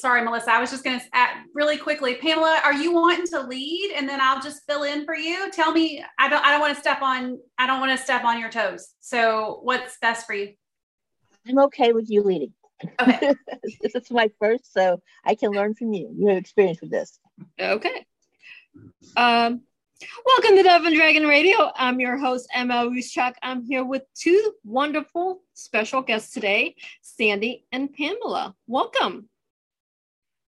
sorry, sorry, Melissa. I was just going to really quickly, Pamela, are you wanting to lead, and then I'll just fill in for you? Tell me. I don't. I don't want to step on. I don't want to step on your toes. So, what's best for you? I'm okay with you leading. Okay. this is my first, so I can learn from you. You have experience with this. Okay. Um, welcome to Dove and Dragon Radio. I'm your host, Emma Ruscsak. I'm here with two wonderful special guests today, Sandy and Pamela. Welcome.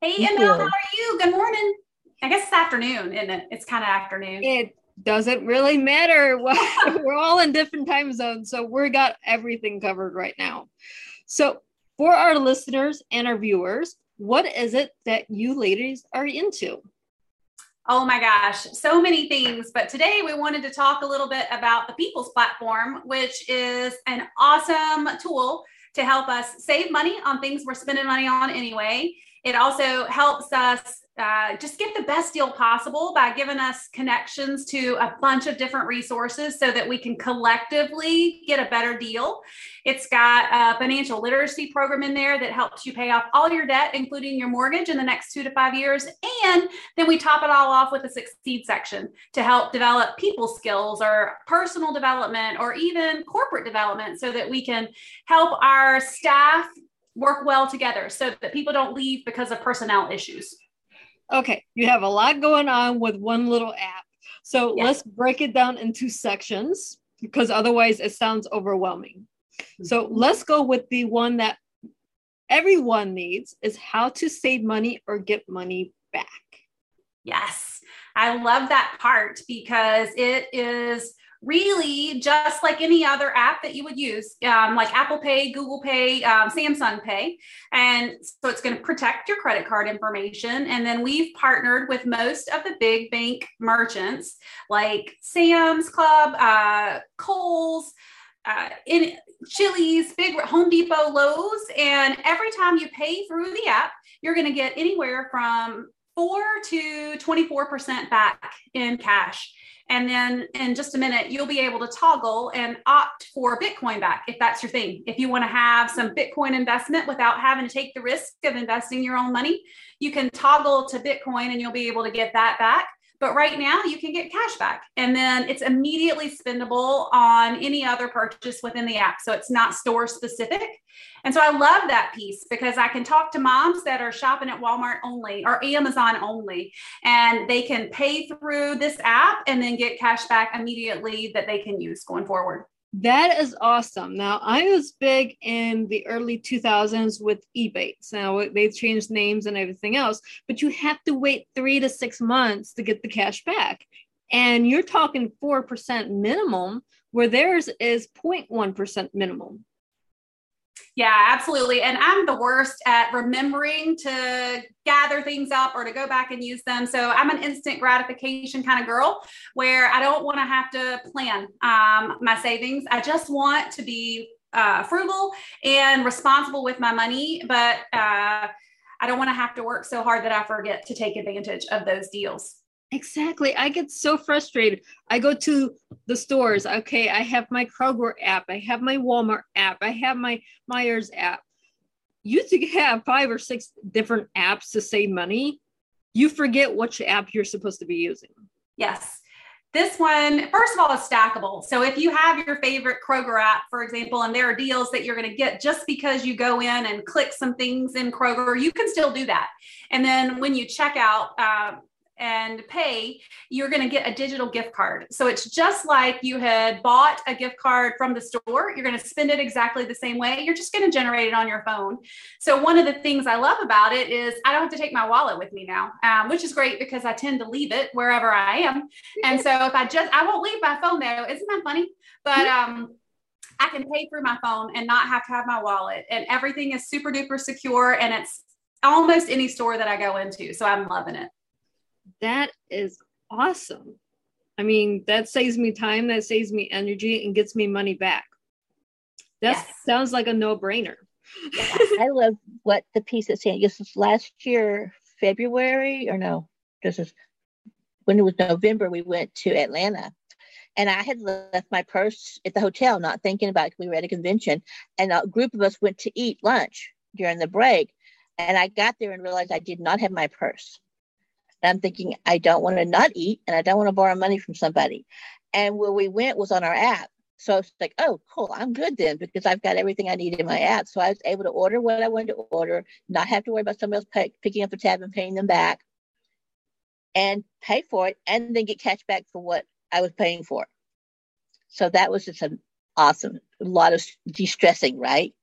Hey, Emma, how are you? Good morning. I guess it's afternoon, isn't it? It's kind of afternoon. It doesn't really matter. we're all in different time zones, so we got everything covered right now. So, for our listeners and our viewers, what is it that you ladies are into? Oh my gosh, so many things. But today we wanted to talk a little bit about the People's Platform, which is an awesome tool to help us save money on things we're spending money on anyway. It also helps us uh, just get the best deal possible by giving us connections to a bunch of different resources so that we can collectively get a better deal. It's got a financial literacy program in there that helps you pay off all your debt, including your mortgage, in the next two to five years. And then we top it all off with a succeed section to help develop people skills or personal development or even corporate development so that we can help our staff work well together so that people don't leave because of personnel issues. Okay, you have a lot going on with one little app. So yes. let's break it down into sections because otherwise it sounds overwhelming. So mm-hmm. let's go with the one that everyone needs is how to save money or get money back. Yes. I love that part because it is really just like any other app that you would use, um, like Apple Pay, Google Pay, um, Samsung Pay. And so it's going to protect your credit card information. And then we've partnered with most of the big bank merchants like Sam's Club, uh, Kohl's. Uh, in Chili's, Big Home Depot, Lowe's, and every time you pay through the app, you're going to get anywhere from four to 24% back in cash. And then in just a minute, you'll be able to toggle and opt for Bitcoin back if that's your thing. If you want to have some Bitcoin investment without having to take the risk of investing your own money, you can toggle to Bitcoin and you'll be able to get that back. But right now, you can get cash back and then it's immediately spendable on any other purchase within the app. So it's not store specific. And so I love that piece because I can talk to moms that are shopping at Walmart only or Amazon only, and they can pay through this app and then get cash back immediately that they can use going forward. That is awesome. Now, I was big in the early 2000s with Ebates. Now, they've changed names and everything else, but you have to wait three to six months to get the cash back. And you're talking 4% minimum, where theirs is 0.1% minimum. Yeah, absolutely. And I'm the worst at remembering to gather things up or to go back and use them. So I'm an instant gratification kind of girl where I don't want to have to plan um, my savings. I just want to be uh, frugal and responsible with my money, but uh, I don't want to have to work so hard that I forget to take advantage of those deals. Exactly. I get so frustrated. I go to the stores. Okay, I have my Kroger app. I have my Walmart app. I have my Meijers app. You to have five or six different apps to save money. You forget which app you're supposed to be using. Yes. This one, first of all, is stackable. So if you have your favorite Kroger app, for example, and there are deals that you're going to get just because you go in and click some things in Kroger, you can still do that. And then when you check out, uh, and pay, you're going to get a digital gift card. So it's just like you had bought a gift card from the store. You're going to spend it exactly the same way. You're just going to generate it on your phone. So one of the things I love about it is I don't have to take my wallet with me now, um, which is great because I tend to leave it wherever I am. And so if I just, I won't leave my phone though. Isn't that funny? But, um, I can pay through my phone and not have to have my wallet. And everything is super duper secure and it's almost any store that I go into. So I'm loving it that is awesome. I mean, that saves me time, that saves me energy, and gets me money back. That yes. sounds like a no brainer. I love what the piece is saying. This is last year, February, or no, this is when it was November, we went to Atlanta. And I had left my purse at the hotel, not thinking about it. We were at a convention, and a group of us went to eat lunch during the break. And I got there and realized I did not have my purse. And I'm thinking, I don't want to not eat and I don't want to borrow money from somebody. And where we went was on our app. So it's like, oh, cool, I'm good then because I've got everything I need in my app. So I was able to order what I wanted to order, not have to worry about somebody else pay, picking up the tab and paying them back, and pay for it, and then get cash back for what I was paying for. So that was just an awesome, a lot of de-stressing, right?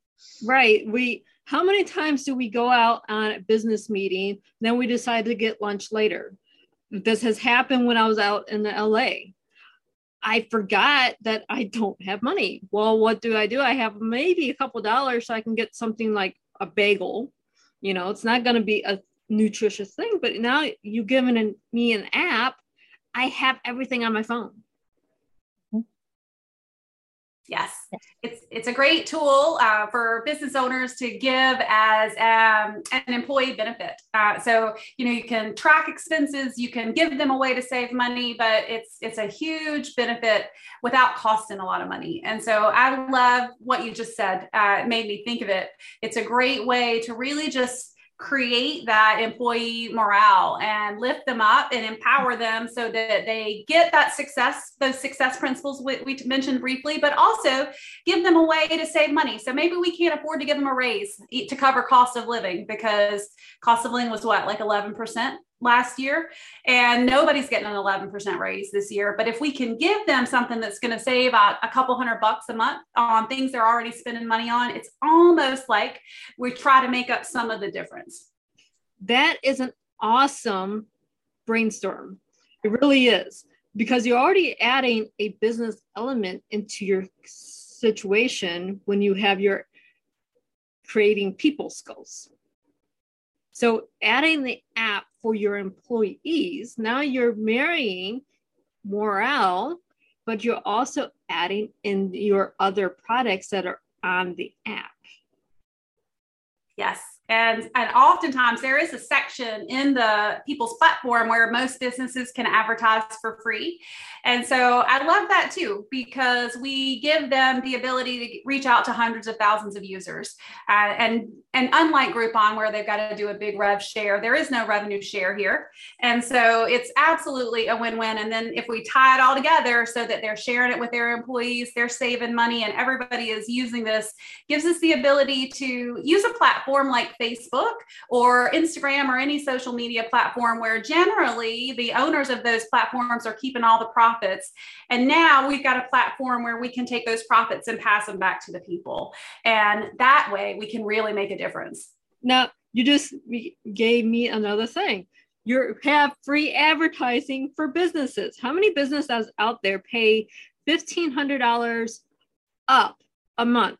Right. We how many times do we go out on a business meeting, then we decide to get lunch later? This has happened when I was out in the LA. I forgot that I don't have money. Well, what do I do? I have maybe a couple dollars so I can get something like a bagel. You know, it's not going to be a nutritious thing, but now you've given me an app. I have everything on my phone. Yes, it's it's a great tool uh, for business owners to give as um, an employee benefit. Uh, so you know you can track expenses, you can give them a way to save money, but it's it's a huge benefit without costing a lot of money. And so I love what you just said. Uh, it made me think of it. It's a great way to really just create that employee morale and lift them up and empower them so that they get that success those success principles we, we, mentioned briefly but also give them a way to save money. So maybe we can't afford to give them a raise to cover cost of living because cost of living was what like 11% last year and nobody's getting an 11% raise this year. But if we can give them something that's going to save a, a, couple hundred bucks a month on things they're already spending money on it's almost like we try to make up some of the difference. That is an awesome brainstorm. It really is because you're already adding a business element into your situation when you have your creating people skills. So adding the app for your employees, now you're marrying morale, but you're also adding in your other products that are on the app. Yes. And, and oftentimes there is a section in the people's platform where most businesses can advertise for free. And so I love that too, because we give them the ability to reach out to hundreds of thousands of users. Uh, and, and unlike Groupon, where they've got to do a big rev share, there is no revenue share here. And so it's absolutely a win win. And then if we tie it all together so that they're sharing it with their employees, they're saving money, and everybody is using this, gives us the ability to use a platform like Facebook or Instagram or any social media platform where generally the owners of those platforms are keeping all the profits. And now we've got a platform where we can take those profits and pass them back to the people. And that way we can really make a difference. Now, you just gave me another thing. You have free advertising for businesses. How many businesses out there pay $1,500 up a month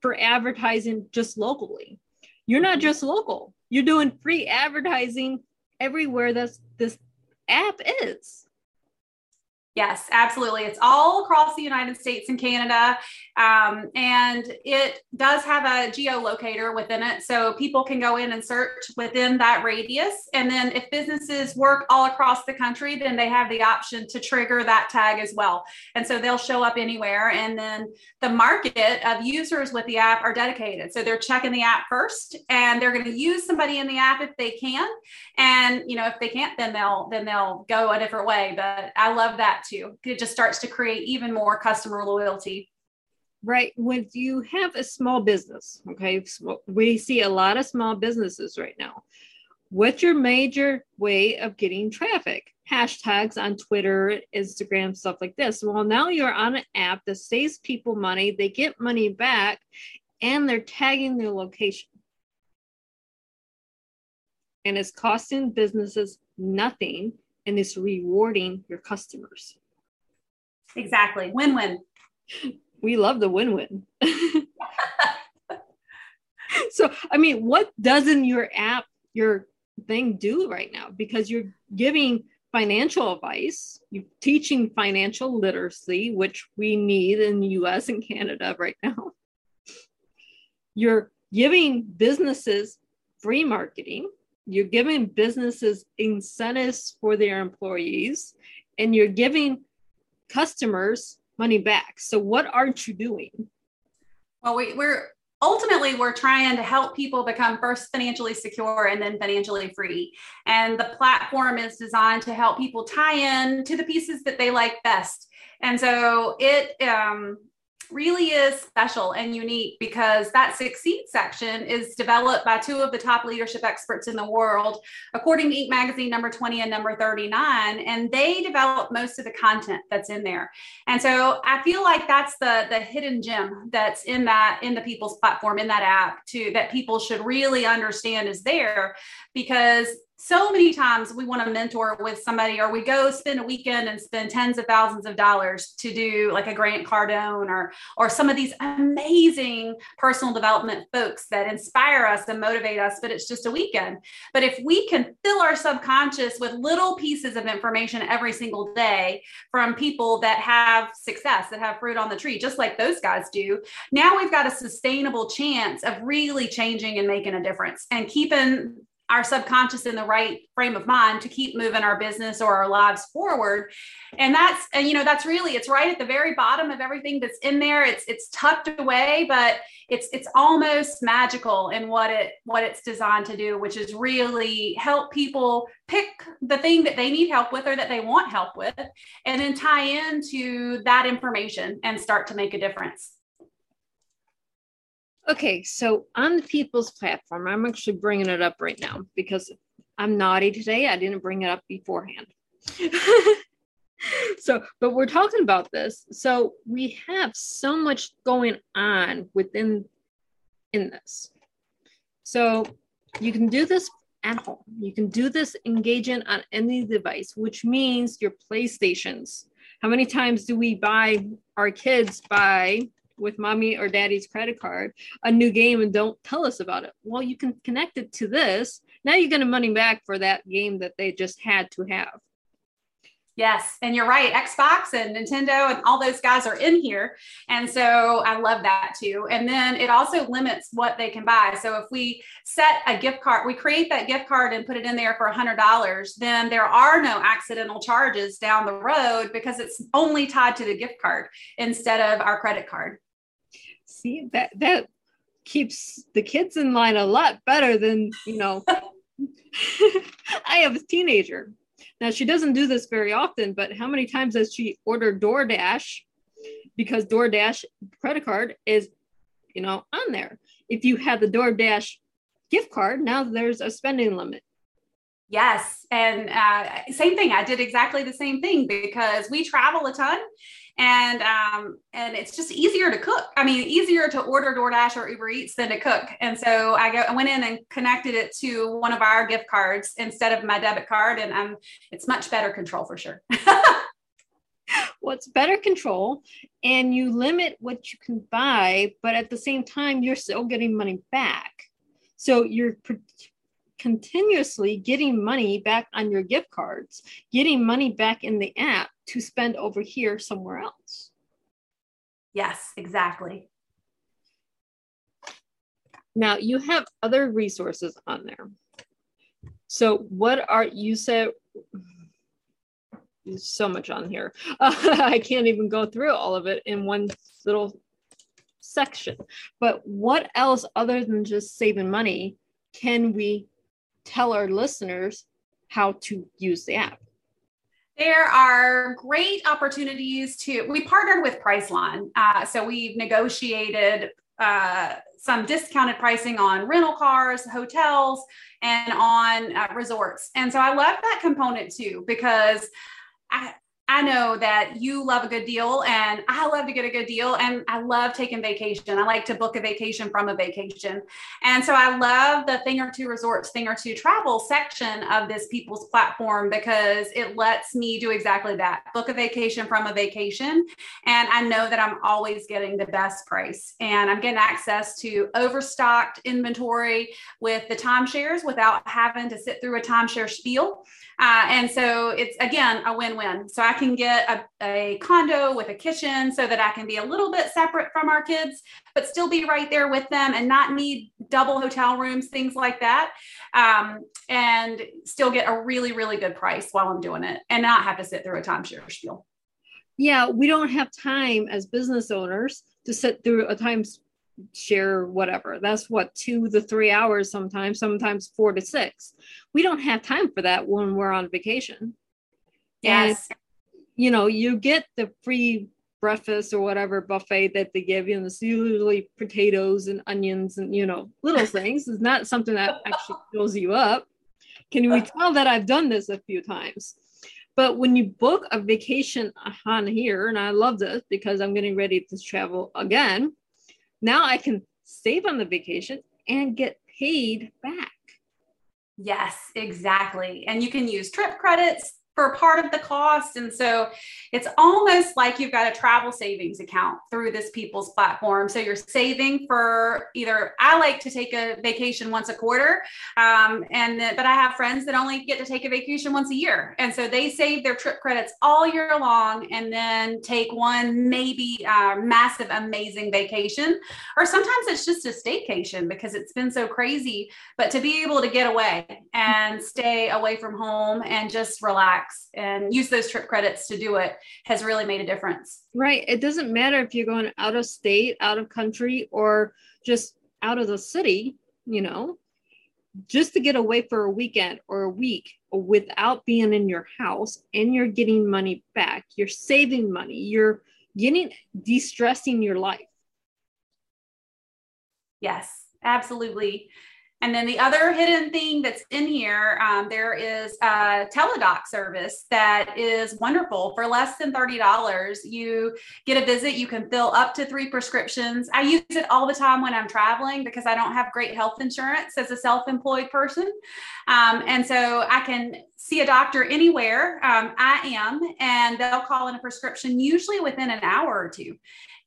for advertising just locally? You're not just local. You're doing free advertising everywhere this this app is Yes, absolutely. It's all across the United States and Canada. Um, and it does have a geolocator within it. So people can go in and search within that radius. And then if businesses work all across the country, then they have the option to trigger that tag as well. And so they'll show up anywhere. And then the market of users with the app are dedicated. So they're checking the app first and they're going to use somebody in the app if they can. And, you know, if they can't, then they'll, then they'll go a different way. But I love that to. It just starts to create even more customer loyalty. Right. When you have a small business, okay, we see a lot of small businesses right now. What's your major way of getting traffic? Hashtags on Twitter, Instagram, stuff like this. Well, now you're on an app that saves people money, they get money back, and they're tagging their location. And it's costing businesses nothing and it's rewarding your customers. Exactly. Win win. We love the win win. so, I mean, what doesn't your app, your thing do right now? Because you're giving financial advice, you're teaching financial literacy, which we need in the US and Canada right now. You're giving businesses free marketing, you're giving businesses incentives for their employees, and you're giving customers money back. So what aren't you doing? Well, we, we're ultimately we're trying to help people become first financially secure and then financially free and the platform is designed to help people tie in to the pieces that they like best and so it um, really is special and unique because that succeed section is developed by two of the top leadership experts in the world, according to Inc. Magazine number 20 and number 39. And they develop most of the content that's in there. And so I feel like that's the, the hidden gem that's in that, in the people's platform, in that app too, that people should really understand is there because so many times we want to mentor with somebody or we go spend a weekend and spend tens of thousands of dollars to do like a grant cardone or or some of these amazing personal development folks that inspire us and motivate us but it's just a weekend. But if we can fill our subconscious with little pieces of information every single day from people that have success that have fruit on the tree just like those guys do now we've got a sustainable chance of really changing and making a difference and keeping our subconscious in the right frame of mind to keep moving our business or our lives forward. And that's and you know that's really it's right at the very bottom of everything that's in there. It's it's tucked away but it's it's almost magical in what it what it's designed to do which is really help people pick the thing that they need help with or that they want help with and then tie into that information and start to make a difference Okay, so on the People's Platform, I'm actually bringing it up right now because I'm naughty today. I didn't bring it up beforehand. so, but we're talking about this. So we have so much going on within in this. So you can do this at home. You can do this engaging on any device, which means your PlayStations. How many times do we buy our kids buy with mommy or daddy's credit card a new game and don't tell us about it. Well, you can connect it to this. Now you're getting money back for that game that they just had to have. Yes, and you're right. Xbox and Nintendo and all those guys are in here. And so I love that too. And then it also limits what they can buy. So if we set a gift card, we create that gift card and put it in there for $100, then there are no accidental charges down the road because it's only tied to the gift card instead of our credit card see that that keeps the kids in line a lot better than you know i have a teenager now she doesn't do this very often but how many times has she ordered doordash because doordash credit card is you know on there if you have the doordash gift card now there's a spending limit Yes. And uh, same thing. I did exactly the same thing because we travel a ton and um, and it's just easier to cook. I mean, easier to order DoorDash or Uber Eats than to cook. And so I go, I went in and connected it to one of our gift cards instead of my debit card, and I'm, it's much better control for sure. What's better control, and you limit what you can buy, but at the same time, you're still getting money back. So you're continuously getting money back on your gift cards, getting money back in the app to spend over here somewhere else. Yes, exactly. Now you have other resources on there. So, what are you said? There's so much on here. Uh, I can't even go through all of it in one little section. But what else, other than just saving money, can we tell our listeners how to use the app? There are great opportunities to. We partnered with Priceline, uh, so we've negotiated uh, some discounted pricing on rental cars, hotels, and on uh, resorts. And so I love that component too because I, I know that you love a good deal and I love to get a good deal and I love taking vacation. I like to book a vacation from a vacation. And so I love the thing or two resorts, thing or two travel section of this people's platform because it lets me do exactly that book a vacation from a vacation. And I know that I'm always getting the best price and I'm getting access to overstocked inventory with the timeshares without having to sit through a timeshare spiel. Uh, and so it's again a win win. So I can get a, a, condo with a kitchen so that I can be a little bit separate from our kids, but still be right there with them and not need double hotel rooms, things like that. Um, and still get a really, really good price while I'm doing it and not have to sit through a timeshare spiel. Yeah, we don't have time as business owners to sit through a time share whatever. That's what two to three hours sometimes, sometimes four to six. We don't have time for that when we're on vacation. Yes. And, you know, you get the free breakfast or whatever buffet that they give you, and it's usually potatoes and onions and, you know, little things. It's not something that actually fills you up. Can we tell that I've done this a few times? But when you book a vacation on here, and I love this because I'm getting ready to travel again, now I can save on the vacation and get paid back. Yes, exactly. And you can use trip credits for part of the cost. And so it's almost like you've got a travel savings account through this people's platform. So you're saving for either I like to take a vacation once a quarter. Um, and but I have friends that only get to take a vacation once a year. And so they save their trip credits all year long and then take one maybe uh, massive, amazing vacation. Or sometimes it's just a staycation because it's been so crazy. But to be able to get away and stay away from home and just relax and use those trip credits to do it has really made a difference. Right. It doesn't matter if you're going out of state, out of country, or just out of the city, you know, just to get away for a weekend or a week without being in your house and you're getting money back, you're saving money, you're getting de stressing your life. Yes, absolutely. And then the other hidden thing that's in here, um, there is a Teladoc service that is wonderful. For less than $30, you get a visit. You can fill up to three prescriptions. I use it all the time when I'm traveling because I don't have great health insurance as a self employed person. Um, and so I can see a doctor anywhere um, I am, and they'll call in a prescription usually within an hour or two.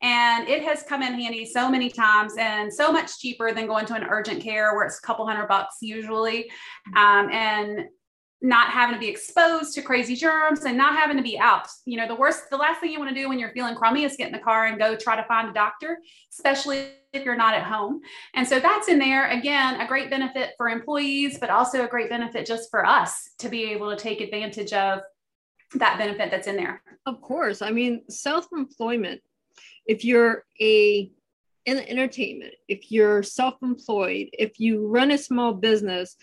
And it has come in handy so many times and so much cheaper than going to an urgent care where it's a couple hundred bucks usually. Um, and not having to be exposed to crazy germs and not having to be out. You know, the worst, the last thing you want to do when you're feeling crummy is get in the car and go try to find a doctor, especially if you're not at home. And so that's in there. Again, a great benefit for employees, but also a great benefit just for us to be able to take advantage of that benefit that's in there. Of course. I mean, self employment if you're a in entertainment, if you're self-employed, if you run a small business,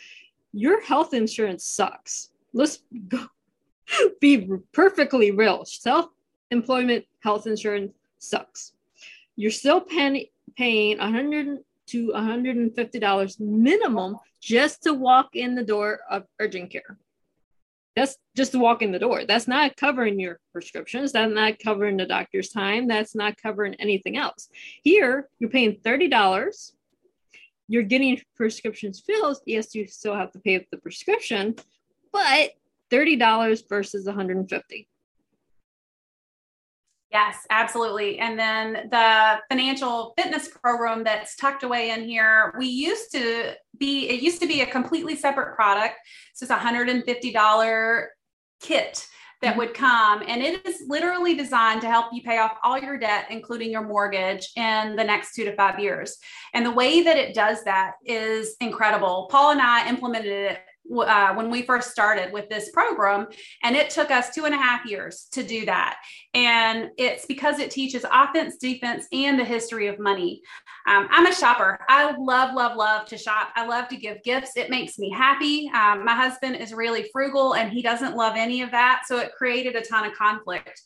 your health insurance sucks. Let's go be perfectly real. Self-employment health insurance sucks. You're still paying paying 100 to 150 dollars minimum just to walk in the door of urgent care that's just to walk in the door. That's not covering your prescriptions. That's not covering the doctor's time. That's not covering anything else. Here, you're paying $30. You're getting prescriptions filled. Yes, you still have to pay the prescription, but $30 versus 150 Yes, absolutely. And then the financial fitness program that's tucked away in here, we used to be, it used to be a completely separate product. So it's a $150 kit that mm-hmm. would come and it is literally designed to help you pay off all your debt including your mortgage in the next 2 to 5 years. And the way that it does that is incredible. Paul and I implemented it uh, when we first started with this program. And it took us two and a half years to do that. And it's because it teaches offense, defense, and the history of money. Um, I'm a shopper. I love, love, love to shop. I love to give gifts. It makes me happy. Um, my husband is really frugal and he doesn't love any of that. So it created a ton of conflict.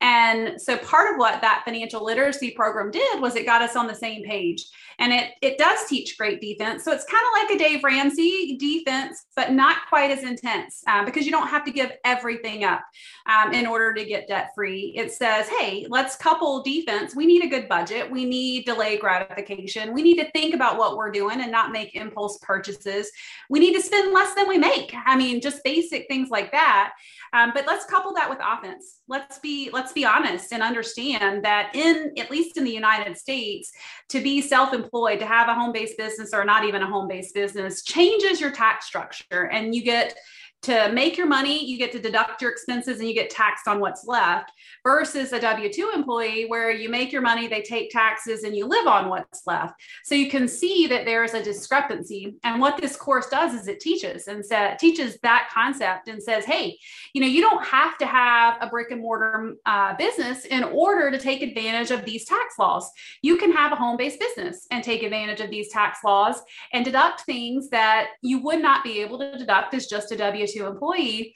And so part of what that financial literacy program did was it got us on the same page. And it it does teach great defense. So it's kind of like a Dave Ramsey defense, but not quite as intense uh, because you don't have to give everything up um, in order to get debt free. It says, hey, let's couple defense. We need a good budget. We need delay gratification. We need to think about what we're doing and not make impulse purchases. We need to spend less than we make. I mean, just basic things like that. Um, but let's couple that with offense. Let's be let's be honest and understand that in at least in the United States, to be self-employed, to have a home-based business or not even a home-based business, changes your tax structure, and you get to make your money, you get to deduct your expenses and you get taxed on what's left, versus a W 2 employee where you make your money, they take taxes, and you live on what's left. So you can see that there is a discrepancy. And what this course does is it teaches and sa- teaches that concept and says, hey, you know, you don't have to have a brick and mortar uh, business in order to take advantage of these tax laws. You can have a home based business and take advantage of these tax laws and deduct things that you would not be able to deduct as just a W 2 employee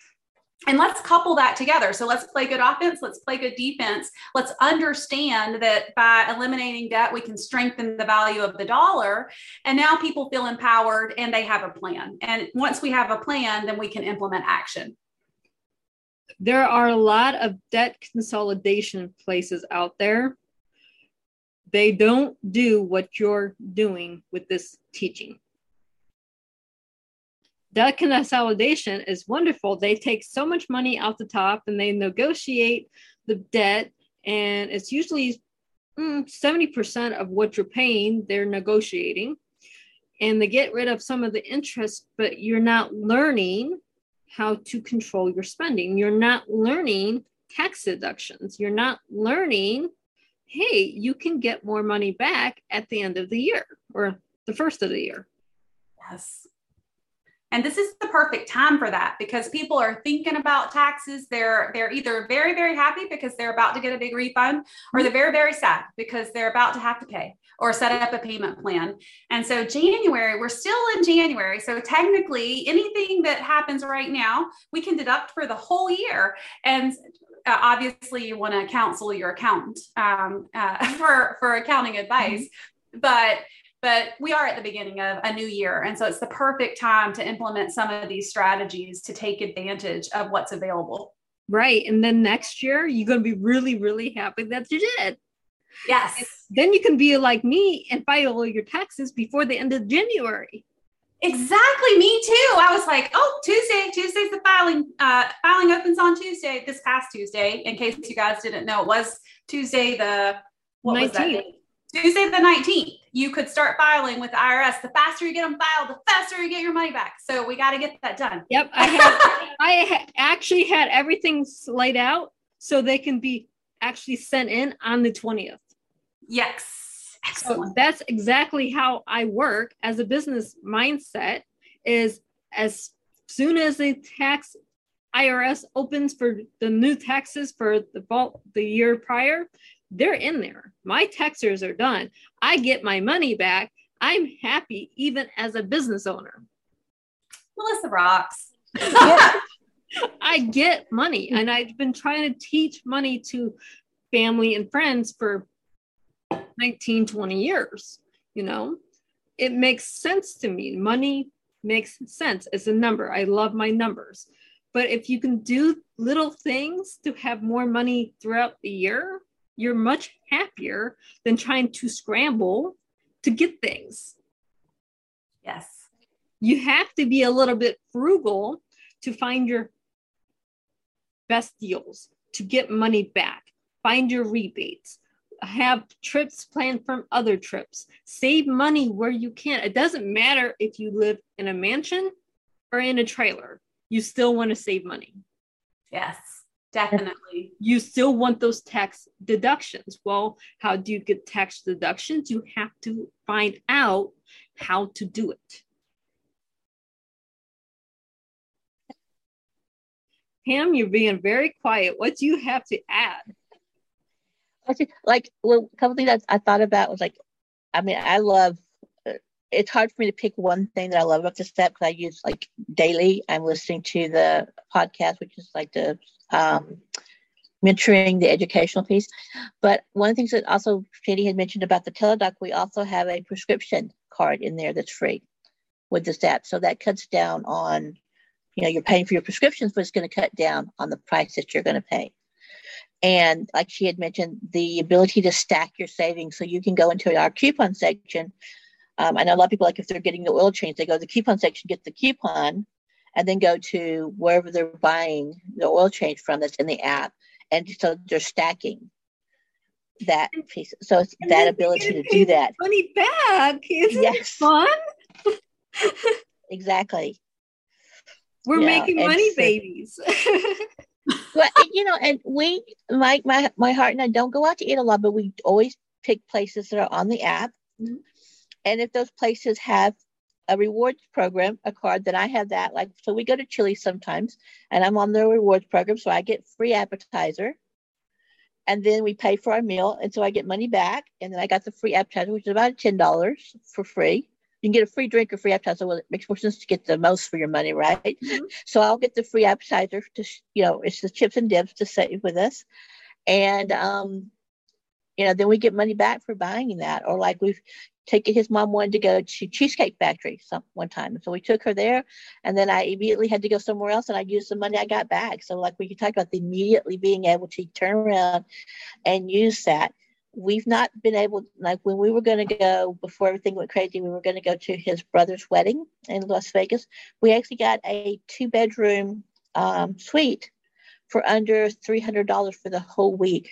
and let's couple that together. So let's play good offense, let's play good defense. Let's understand that by eliminating debt, we can strengthen the value of the dollar. And now people feel empowered and they have a plan. And once we have a plan, then we can implement action. There are a lot of debt consolidation places out there. They don't do what you're doing with this teaching debt consolidation is wonderful. They take so much money out the top and they negotiate the debt, and it's usually mm, 70% of what you're paying, they're negotiating. And they get rid of some of the interest, but you're not learning how to control your spending. You're not learning tax deductions. You're not learning, hey, you can get more money back at the end of the year or the first of the year. Yes. And this is the perfect time for that because people are thinking about taxes. They're they're either very very happy because they're about to get a big refund or they're very very sad because they're about to have to pay or set up a payment plan. And so January, we're still in January. So technically anything that happens right now, we can deduct for the whole year. And uh, obviously you want to counsel your accountant um, uh, for for accounting advice. Mm-hmm. But but we are at the beginning of a new year. And so it's the perfect time to implement some of these strategies to take advantage of what's available. Right. And then next year, you're going to be really, really happy that you did. Yes. And then you can be like me and file all your taxes before the end of January. Exactly, me too. I was like, oh, Tuesday, Tuesday's the filing. Uh, filing opens on Tuesday, this past Tuesday. In case you guys didn't know, it was Tuesday the what 19th. was that? Tuesday the 19th, you could start filing with the IRS. The faster you get them filed, the faster you get your money back. So we got to get that done. Yep. I have, I ha- actually had everything laid out so they can be actually sent in on the 20th. Yes. Excellent. So that's exactly how I work as a business mindset is as soon as the tax IRS opens for the new taxes for the vault the year prior, they're in there. My taxers are done. I get my money back. I'm happy even as a business owner. Melissa rocks. I get money and I've been trying to teach money to family and friends for 19, 20 years. You know, it makes sense to me. Money makes sense as a number. I love my numbers. But if you can do little things to have more money throughout the year, you're much happier than trying to scramble to get things. Yes. You have to be a little bit frugal to find your best deals, to get money back, find your rebates, have trips planned from other trips, save money where you can. It doesn't matter if you live in a mansion or in a trailer, you still want to save money. Yes. Definitely. You still want those tax deductions. Well, how do you get tax deductions? You have to find out how to do it. Pam, you're being very quiet. What do you have to add? Like, well, a couple things that I thought about was like, I mean, I love. Uh, it's hard for me to pick one thing that I love about the step because I use like daily. I'm listening to the podcast, which is like the um, mentoring the educational piece. But one of the things that also Katie had mentioned about the Teladoc, we also have a prescription card in there that's free with this app. So that cuts down on, you know, you're paying for your prescriptions, but it's going to cut down on the price that you're going to pay. And like she had mentioned, the ability to stack your savings. So you can go into our coupon section. Um, I know a lot of people like if they're getting the oil change, they go to the coupon section, get the coupon, and then go to wherever they're buying the oil change from that's in the app. And so they're stacking that piece. So it's and that ability to do that. Money back. Isn't yes. it fun? exactly. We're Yeah, making money so- babies. well, you know, and we, my my my heart and I don't go out to eat a lot, but we always pick places that are on the app. Mhm. And if those places have a rewards program, a card, that I have that. Like, so we go to Chili sometimes, and I'm on the rewards program, so I get free appetizer. And then we pay for our meal, and so I get money back. And then I got the free appetizer, which is about ten dollars for free. You can get a free drink or free appetizer. Well, it makes more sense to get the most for your money, right? Mhm. So I'll get the free appetizer to, you know, it's the chips and dips to save with us. And, um, you know, then we get money back for buying that. Or like we've taken his mom wanted to go to Cheesecake Factory some one time. So we took her there and then I immediately had to go somewhere else and I used the money I got back. So like we could talk about the immediately being able to turn around and use that. We've not been able, like when we were going to go before everything went crazy, we were going to go to his brother's wedding in Las Vegas. We actually got a two bedroom um, suite for under $300 for the whole week.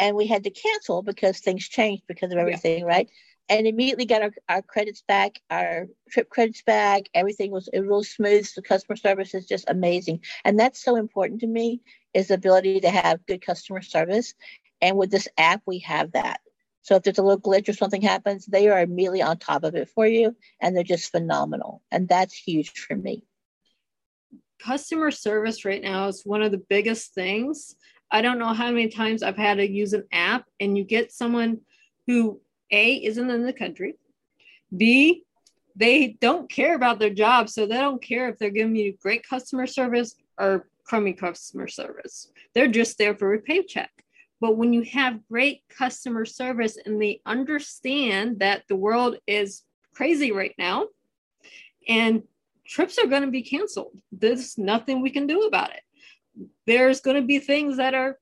And we had to cancel because things changed because of Yeah. everything, right? And immediately got our, our credits back, our trip credits back. Everything was it was smooth. The customer service is just amazing. And that's so important to me is the ability to have good customer service. And with this app, we have that. So if there's a little glitch or something happens, they are immediately on top of it for you. And they're just phenomenal. And that's huge for me. Customer service right now is one of the biggest things. I don't know how many times I've had to use an app and you get someone who A isn't in the country, B they don't care about their job, so they don't care if they're giving you great customer service or crummy customer service. They're just there for a paycheck. But when you have great customer service and they understand that the world is crazy right now and trips are going to be canceled, there's nothing we can do about it. There's going to be things that are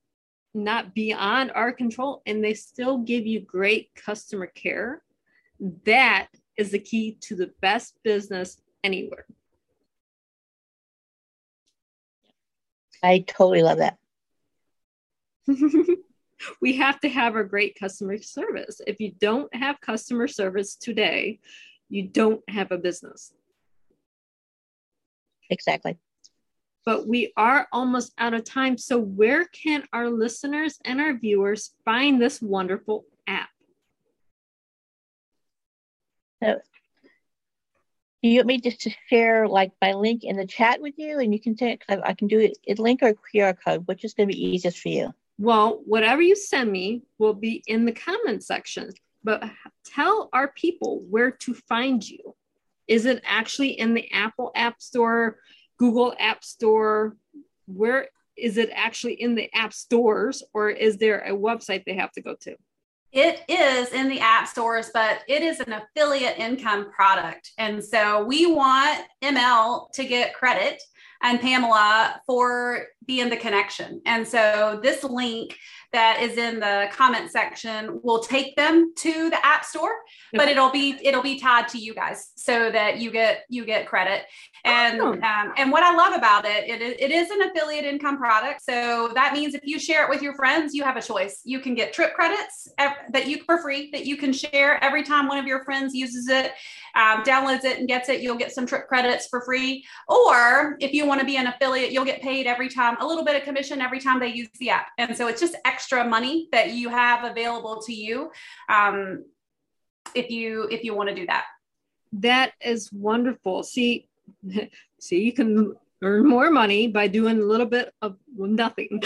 not beyond our control and they still give you great customer care. That is the key to the best business anywhere. I totally love that. we have to have a great customer service. If you don't have customer service today, you don't have a business. Exactly. But we are almost out of time. So, where can our listeners and our viewers find this wonderful app? Do you want me just to share like my link in the chat with you and you can take, I, I can do it, link or QR code, which is going to be easiest for you? Well, whatever you send me will be in the comment section, but tell our people where to find you. Is it actually in the Apple App Store, Google App Store? Where is it actually in the app stores, or is there a website they have to go to? It is in the app stores, but it is an affiliate income product. And so we want ML to get credit and Pamela for being the connection. And so this link that is in the comment section will take them to the app store, but it'll be it'll be tied to you guys so that you get you get credit. And Awesome. um, and what I love about it, it, is- it is an affiliate income product. So that means if you share it with your friends, you have a choice. You can get trip credits that you for free that you can share every time one of your friends uses it, um, downloads it, and gets it. You'll get some trip credits for free. Or if you want to be an affiliate, you'll get paid every time a little bit of commission every time they use the app. And so it's just extra money that you have available to you um, if you if you want to do that. That is wonderful. See, see, you can earn more money by doing a little bit of nothing.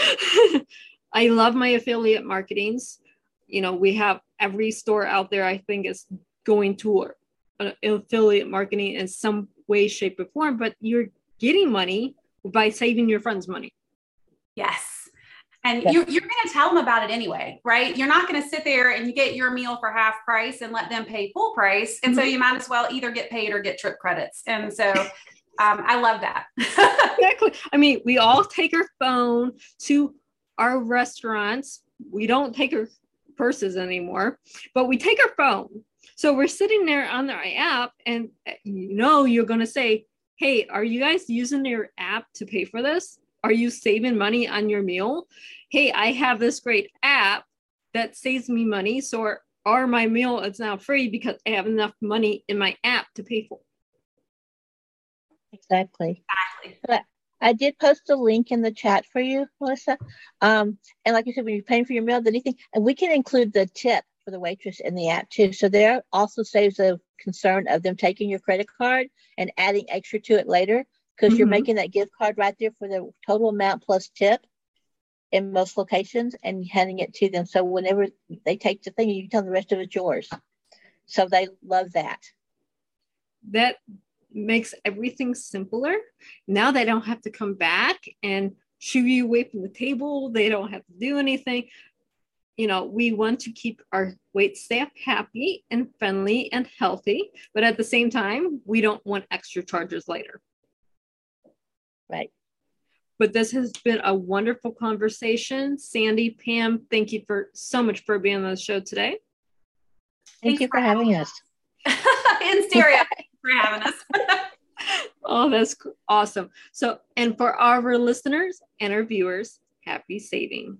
I love my affiliate marketings. You know, we have every store out there, I think, is going to uh, affiliate marketing in some way, shape, or form, but you're getting money by saving your friends money. Yes. And Yeah. you, you're going to tell them about it anyway, right? You're not going to sit there and you get your meal for half price and let them pay full price. And so you might as well either get paid or get trip credits. And so um, I love that. exactly. I mean, we all take our phone to our restaurants. We don't take our purses anymore, but we take our phone. So we're sitting there on our app, and uh, you know, you're going to say, Hey, are you guys using your app to pay for this? Are you saving money on your meal? Hey, I have this great app that saves me money. So, or my meal is now free because I have enough money in my app to pay for. Exactly. Exactly. But I did post a link in the chat for you, Melissa. Um, and like you said, when you're paying for your meal, anything, and we can include the tip for the waitress in the app too. So there also saves the concern of them taking your credit card and adding extra to it later because mm-hmm. you're making that gift card right there for the total amount plus tip in most locations and handing it to them. So whenever they take the thing, you can tell the rest of it's yours. So they love that. That makes everything simpler. Now they don't have to come back and shoo you away from the table. They don't have to do anything. You know, we want to keep our wait staff happy and friendly and healthy, but at the same time, we don't want extra charges later. Right. But this has been a wonderful conversation. Sandy, Pam, thank you for so much for being on the show today. Thank Thanks you for having us. In stereo for having us. oh, that's awesome. So, and for our listeners and our viewers, happy saving.